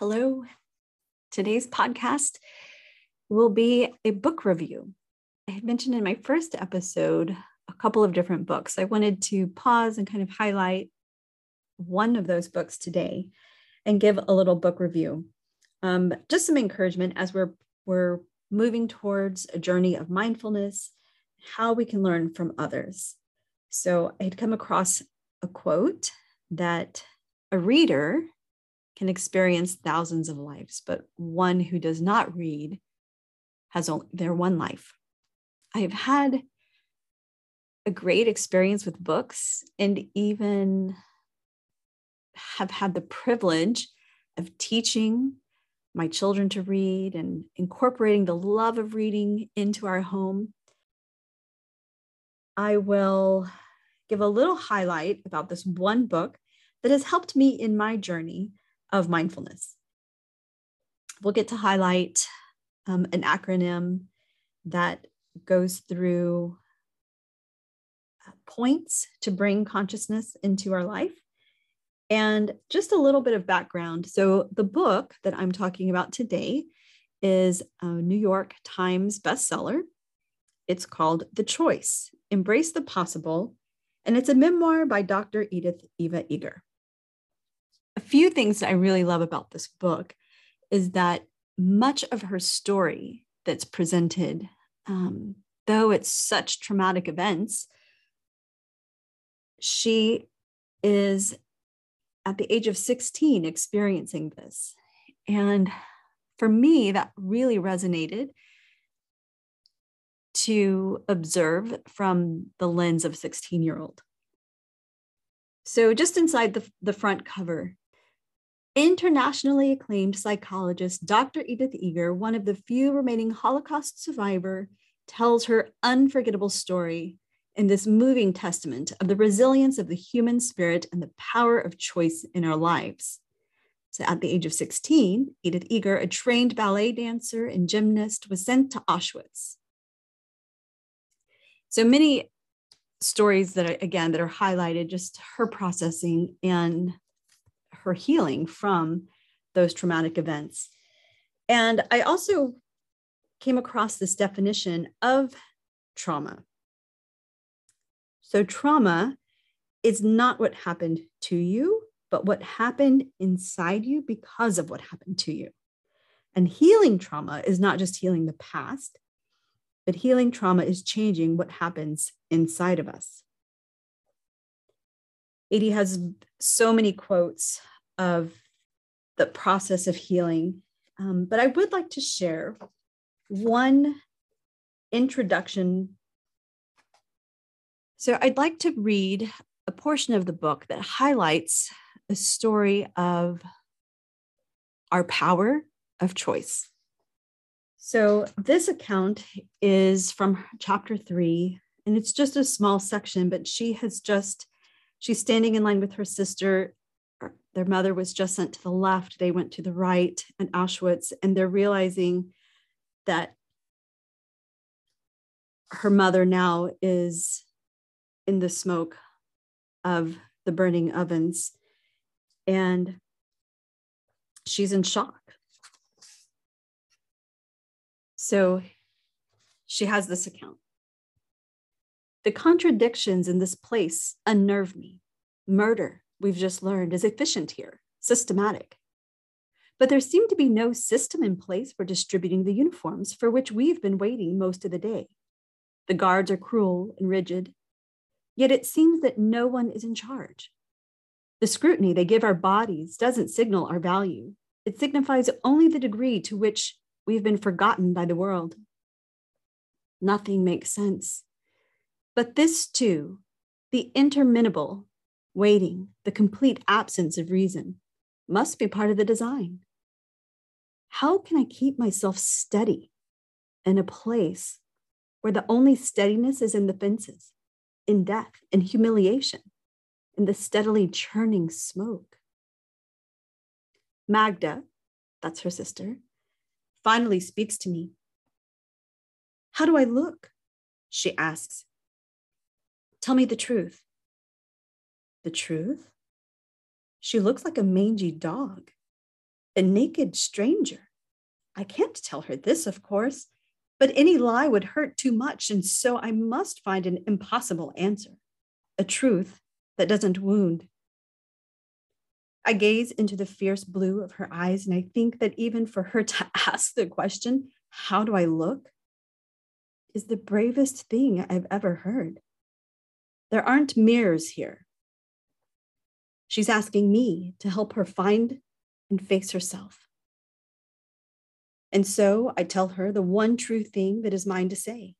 Hello. Today's podcast will be a book review. I had mentioned in my first episode a couple of different books. I wanted to pause and kind of highlight one of those books today and give a little book review. Um, just some encouragement as we're we're moving towards a journey of mindfulness, how we can learn from others. So I had come across a quote that a reader can experience thousands of lives, but one who does not read has only their one life. I have had a great experience with books and even have had the privilege of teaching my children to read and incorporating the love of reading into our home. I will give a little highlight about this one book that has helped me in my journey of mindfulness. We'll get to highlight um, an acronym that goes through uh, points to bring consciousness into our life. And just a little bit of background. So, the book that I'm talking about today is a New York Times bestseller. It's called The Choice Embrace the Possible, and it's a memoir by Dr. Edith Eva Eger few things I really love about this book is that much of her story that's presented, um, though it's such traumatic events, she is at the age of 16 experiencing this. And for me, that really resonated to observe from the lens of a 16 year old. So, just inside the, the front cover, Internationally acclaimed psychologist Dr. Edith Eger, one of the few remaining Holocaust survivor, tells her unforgettable story in this moving testament of the resilience of the human spirit and the power of choice in our lives. So at the age of 16, Edith Eger, a trained ballet dancer and gymnast, was sent to Auschwitz. So many stories that are, again, that are highlighted, just her processing and her healing from those traumatic events. And I also came across this definition of trauma. So, trauma is not what happened to you, but what happened inside you because of what happened to you. And healing trauma is not just healing the past, but healing trauma is changing what happens inside of us. Edie has so many quotes of the process of healing. Um, but I would like to share one introduction. So I'd like to read a portion of the book that highlights a story of our power of choice. So this account is from chapter three, and it's just a small section, but she has just, she's standing in line with her sister their mother was just sent to the left, they went to the right and Auschwitz, and they're realizing that her mother now is in the smoke of the burning ovens and she's in shock. So she has this account. The contradictions in this place unnerve me. Murder, we've just learned is efficient here, systematic. But there seemed to be no system in place for distributing the uniforms for which we've been waiting most of the day. The guards are cruel and rigid, yet it seems that no one is in charge. The scrutiny they give our bodies doesn't signal our value, it signifies only the degree to which we've been forgotten by the world. Nothing makes sense. But this too, the interminable waiting, the complete absence of reason, must be part of the design. How can I keep myself steady in a place where the only steadiness is in the fences, in death, in humiliation, in the steadily churning smoke? Magda, that's her sister, finally speaks to me. How do I look? She asks. Tell me the truth. The truth? She looks like a mangy dog. a naked stranger. I can't tell her this, of course, but any lie would hurt too much. And so I must find an impossible answer, a truth that doesn't wound. I gaze into the fierce blue of her eyes, and I think that even for her to ask the question, How do I look? is the bravest thing I've ever heard. There aren't mirrors here. She's asking me to help her find and face herself. And so I tell her the one true thing that is mine to say.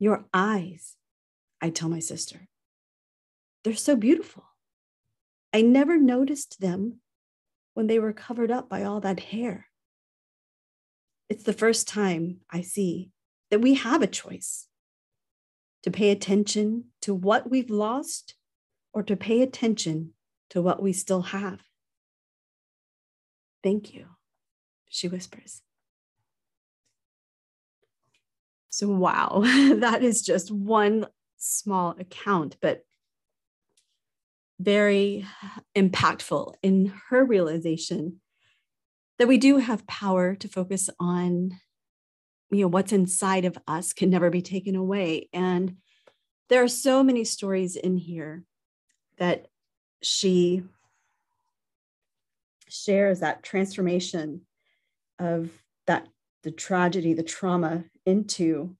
Your eyes, I tell my sister, they're so beautiful. I never noticed them when they were covered up by all that hair. It's the first time I see that we have a choice to pay attention to what we've lost or to pay attention to what we still have. Thank you, she whispers. So, wow, that is just one small account, but very impactful in her realization that we do have power to focus on you know what's inside of us can never be taken away and there are so many stories in here that she shares that transformation of that the tragedy the trauma into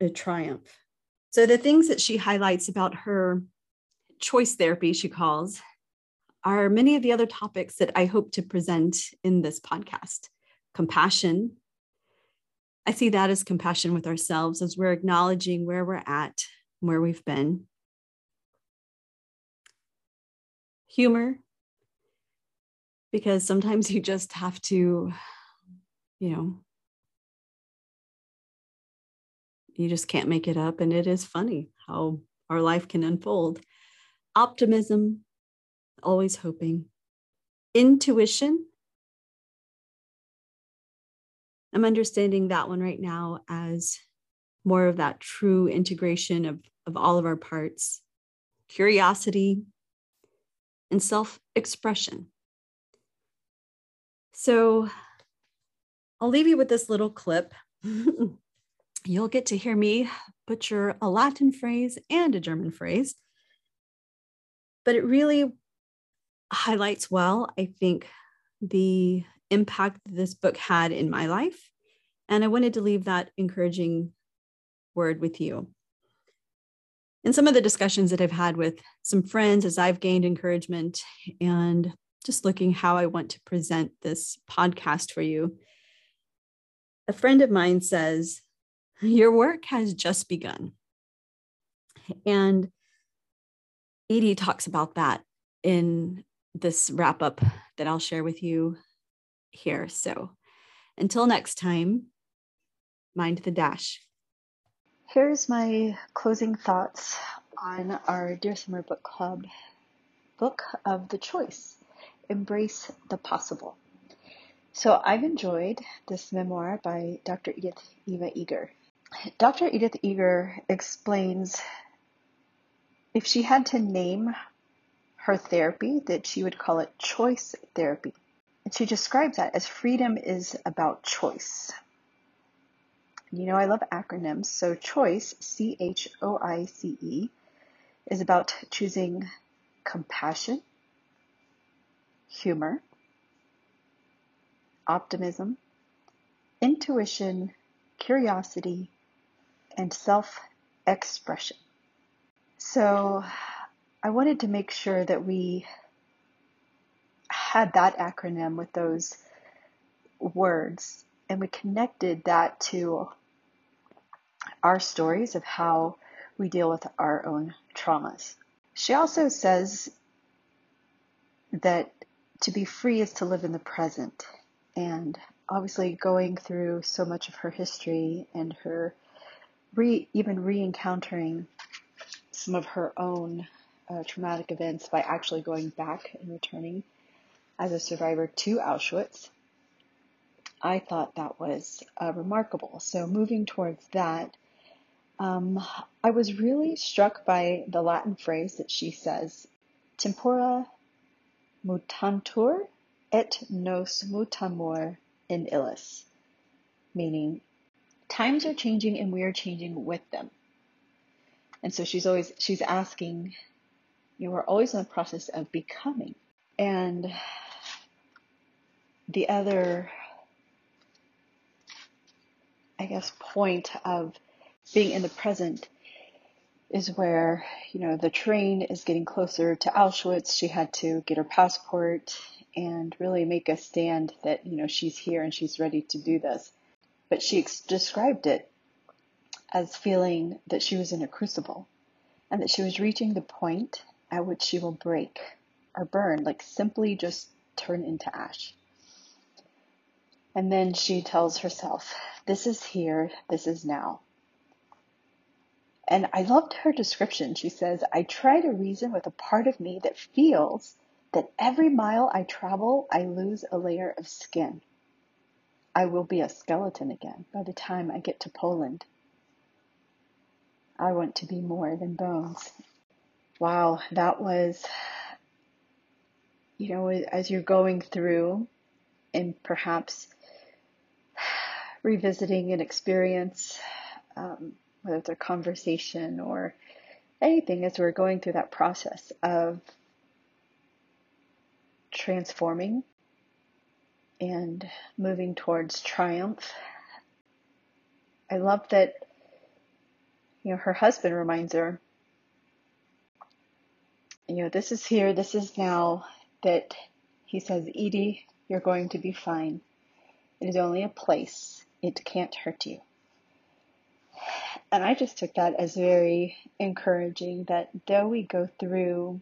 a triumph. So the things that she highlights about her choice therapy she calls are many of the other topics that i hope to present in this podcast. Compassion. I see that as compassion with ourselves as we're acknowledging where we're at, where we've been. Humor, because sometimes you just have to, you know, you just can't make it up. And it is funny how our life can unfold. Optimism, always hoping. Intuition, I'm understanding that one right now as more of that true integration of, of all of our parts, curiosity, and self expression. So I'll leave you with this little clip. You'll get to hear me butcher a Latin phrase and a German phrase, but it really highlights well, I think, the impact this book had in my life. And I wanted to leave that encouraging word with you. In some of the discussions that I've had with some friends as I've gained encouragement and just looking how I want to present this podcast for you, a friend of mine says, Your work has just begun. And Edie talks about that in this wrap up that I'll share with you here. So until next time, mind the dash. Here's my closing thoughts on our Dear Summer Book Club book of the choice Embrace the Possible. So I've enjoyed this memoir by Dr. Edith Eva Eger. Dr. Edith Eger explains if she had to name her therapy, that she would call it choice therapy. And she describes that as freedom is about choice. You know, I love acronyms. So, choice, C H O I C E, is about choosing compassion, humor, optimism, intuition, curiosity, and self expression. So, I wanted to make sure that we had that acronym with those words and we connected that to our stories of how we deal with our own traumas. She also says that to be free is to live in the present. And obviously, going through so much of her history and her re, even re encountering some of her own uh, traumatic events by actually going back and returning as a survivor to Auschwitz. I thought that was uh, remarkable. So, moving towards that, um, I was really struck by the Latin phrase that she says, tempora mutantur et nos mutamur in illis, meaning times are changing and we are changing with them. And so she's always, she's asking, you we're always in the process of becoming. And the other, I guess, point of being in the present is where, you know, the train is getting closer to Auschwitz. She had to get her passport and really make a stand that, you know, she's here and she's ready to do this. But she ex- described it as feeling that she was in a crucible and that she was reaching the point at which she will break or burn, like simply just turn into ash. And then she tells herself, This is here, this is now. And I loved her description. She says, I try to reason with a part of me that feels that every mile I travel, I lose a layer of skin. I will be a skeleton again by the time I get to Poland. I want to be more than bones. Wow, that was, you know, as you're going through and perhaps revisiting an experience, um, whether it's a conversation or anything, as we're going through that process of transforming and moving towards triumph. I love that, you know, her husband reminds her, you know, this is here, this is now, that he says, Edie, you're going to be fine. It is only a place. It can't hurt you and I just took that as very encouraging that though we go through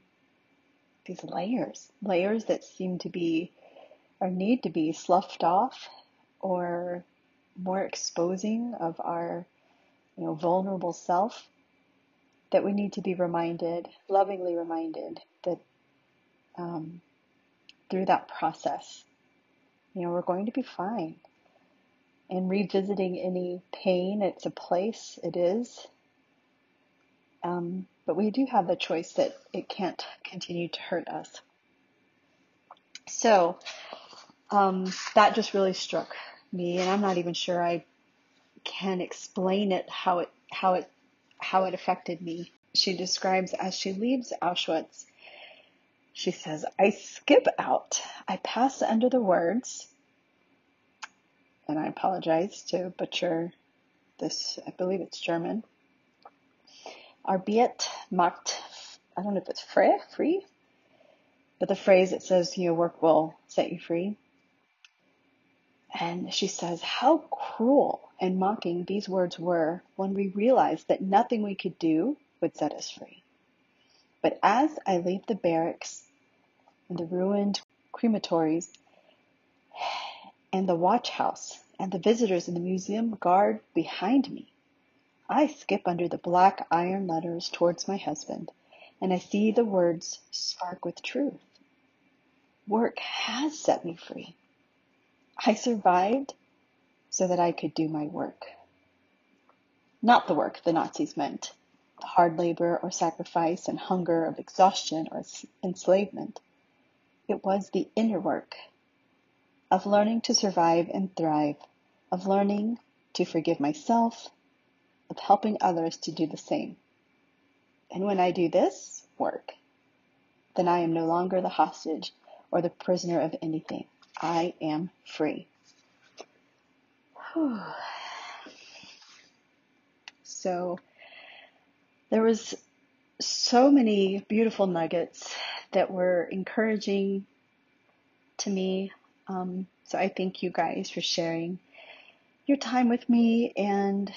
these layers, layers that seem to be or need to be sloughed off or more exposing of our you know vulnerable self that we need to be reminded lovingly reminded that um, through that process you know we're going to be fine and revisiting any pain. It's a place, it is. Um, but we do have the choice that it can't continue to hurt us. So um, that just really struck me, and I'm not even sure I can explain it how it how it how it affected me. She describes as she leaves Auschwitz. She says, "I skip out. I pass under the words." And I apologize to butcher this, I believe it's German. Arbeit macht, I don't know if it's frei, free, but the phrase that says your work will set you free. And she says how cruel and mocking these words were when we realized that nothing we could do would set us free. But as I leave the barracks and the ruined crematories and the watch house and the visitors in the museum guard behind me. I skip under the black iron letters towards my husband, and I see the words spark with truth. Work has set me free. I survived so that I could do my work. Not the work the Nazis meant, the hard labor or sacrifice and hunger of exhaustion or enslavement. It was the inner work of learning to survive and thrive, of learning to forgive myself, of helping others to do the same. And when I do this work, then I am no longer the hostage or the prisoner of anything. I am free. so there was so many beautiful nuggets that were encouraging to me um, so I thank you guys for sharing your time with me and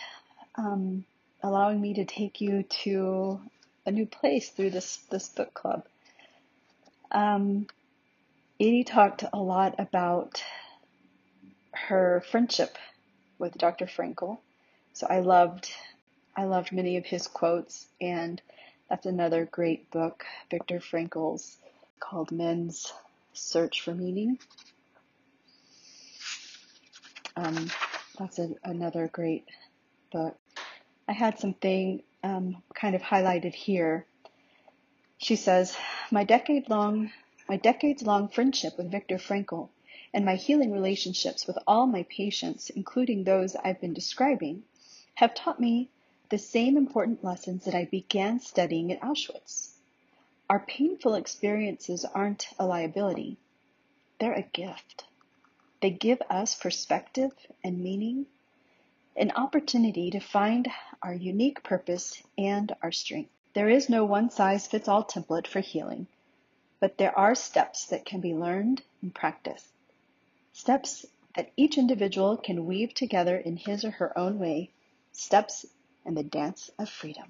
um, allowing me to take you to a new place through this this book club. Um, Edie talked a lot about her friendship with Dr. Frankl, So I loved I loved many of his quotes and that's another great book, Viktor Frankl's called Men's Search for Meaning. Um, that's a, another great book. I had something um, kind of highlighted here. She says, My decade long My decades long friendship with Viktor Frankl and my healing relationships with all my patients, including those I've been describing, have taught me the same important lessons that I began studying at Auschwitz. Our painful experiences aren't a liability, they're a gift. They give us perspective and meaning, an opportunity to find our unique purpose and our strength. There is no one size fits all template for healing, but there are steps that can be learned and practiced. Steps that each individual can weave together in his or her own way. Steps in the dance of freedom.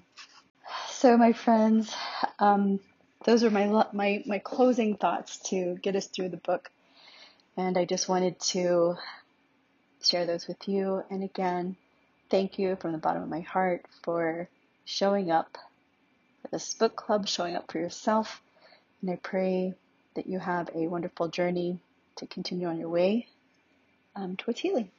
So, my friends, um, those are my my my closing thoughts to get us through the book, and I just wanted to share those with you. And again, thank you from the bottom of my heart for showing up for this book club, showing up for yourself, and I pray that you have a wonderful journey to continue on your way um, towards healing.